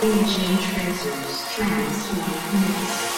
Ancient treasures transform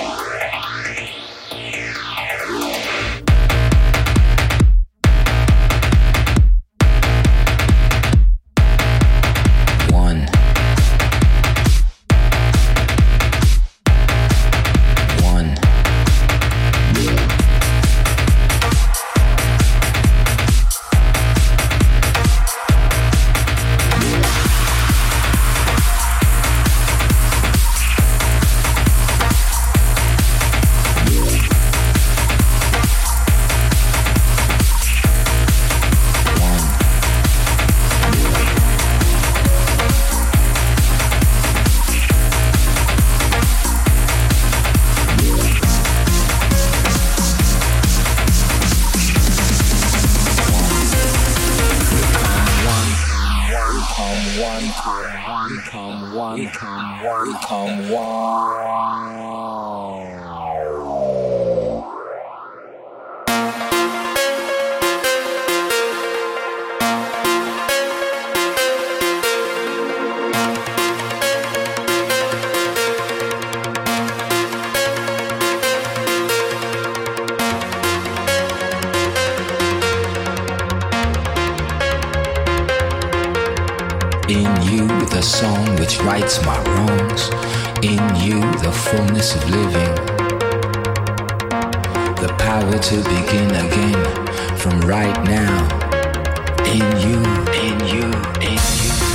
a song which rights my wrongs. In you, the fullness of living. The power to begin again from right now. In you, in you, in you.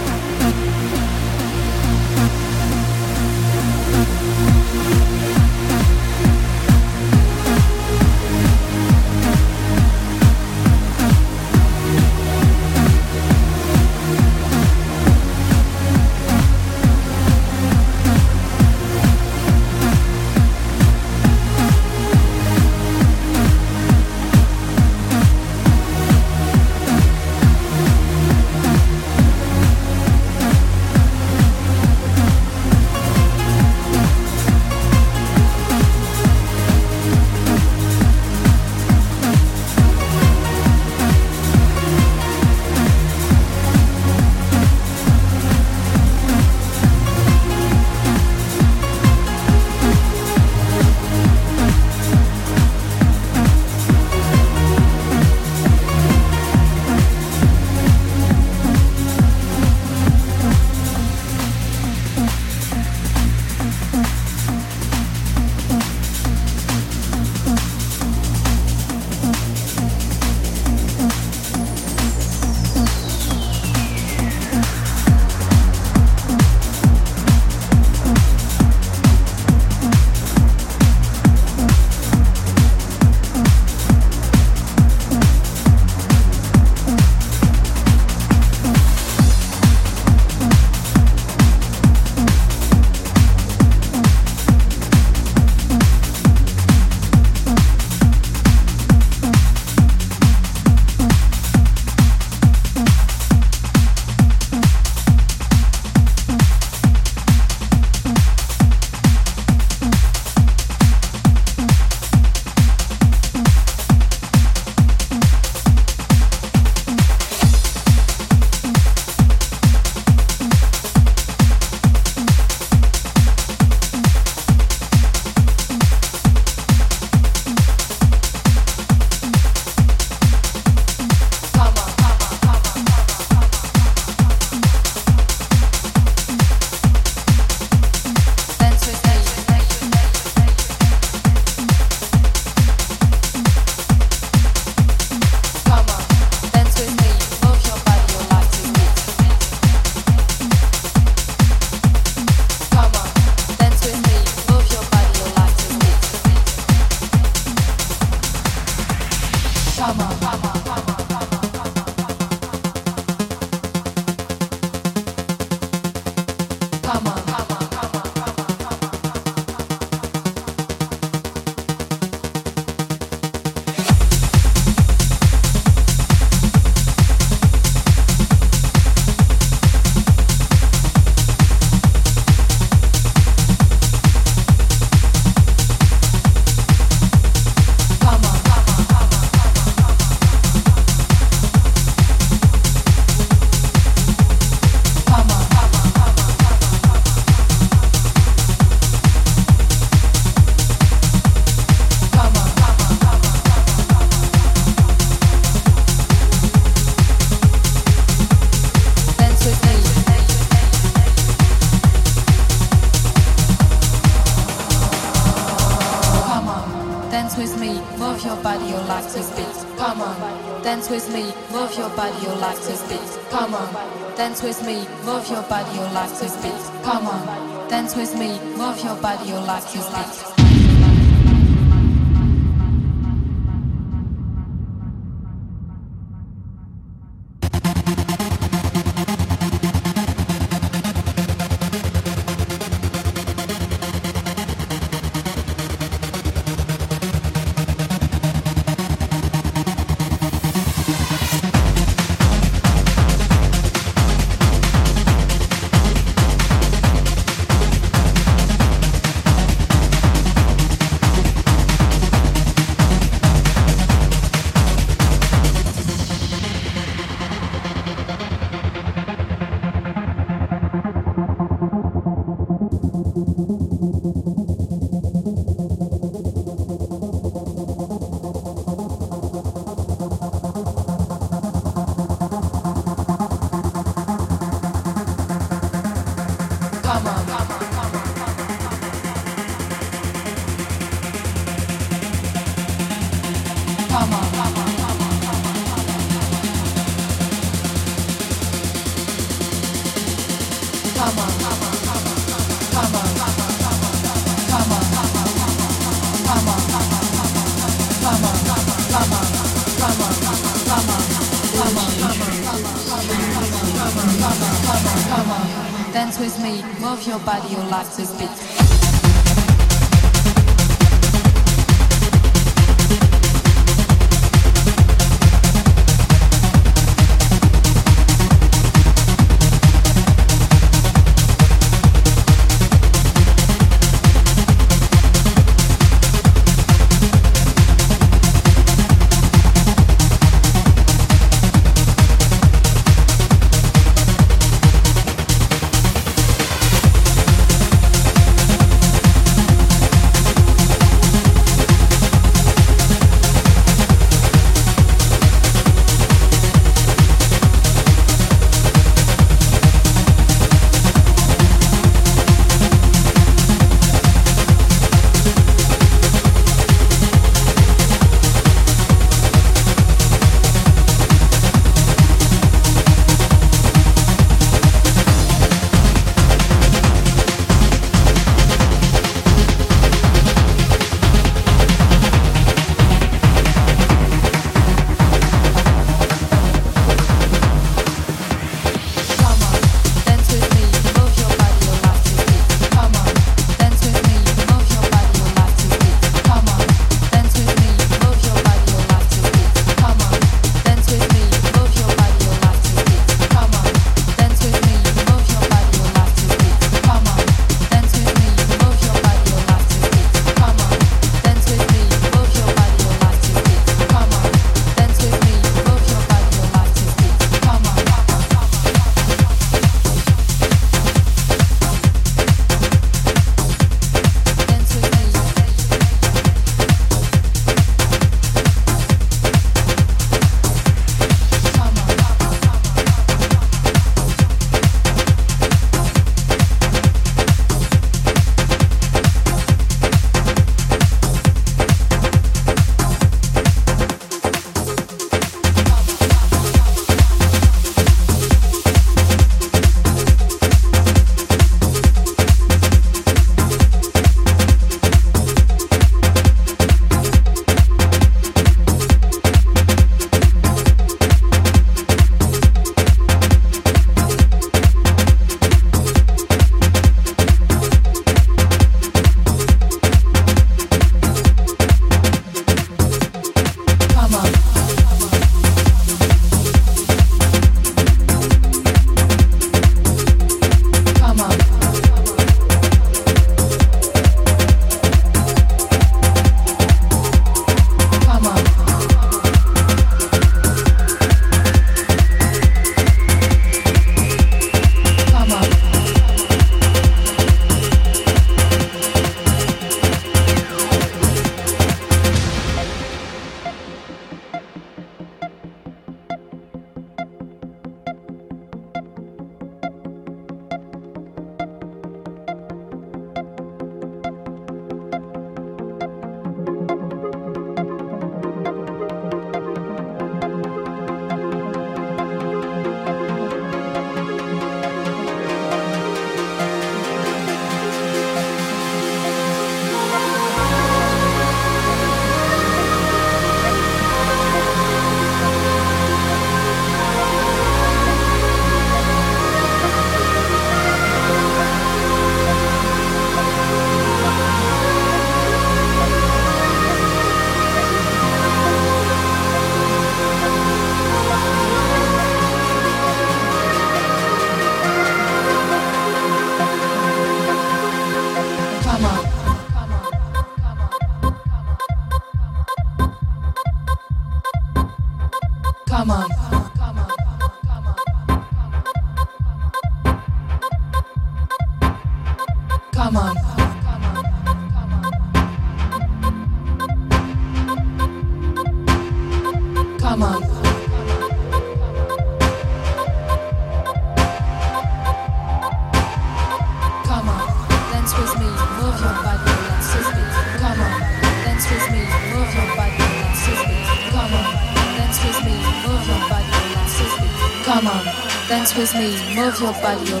With me, move your body, your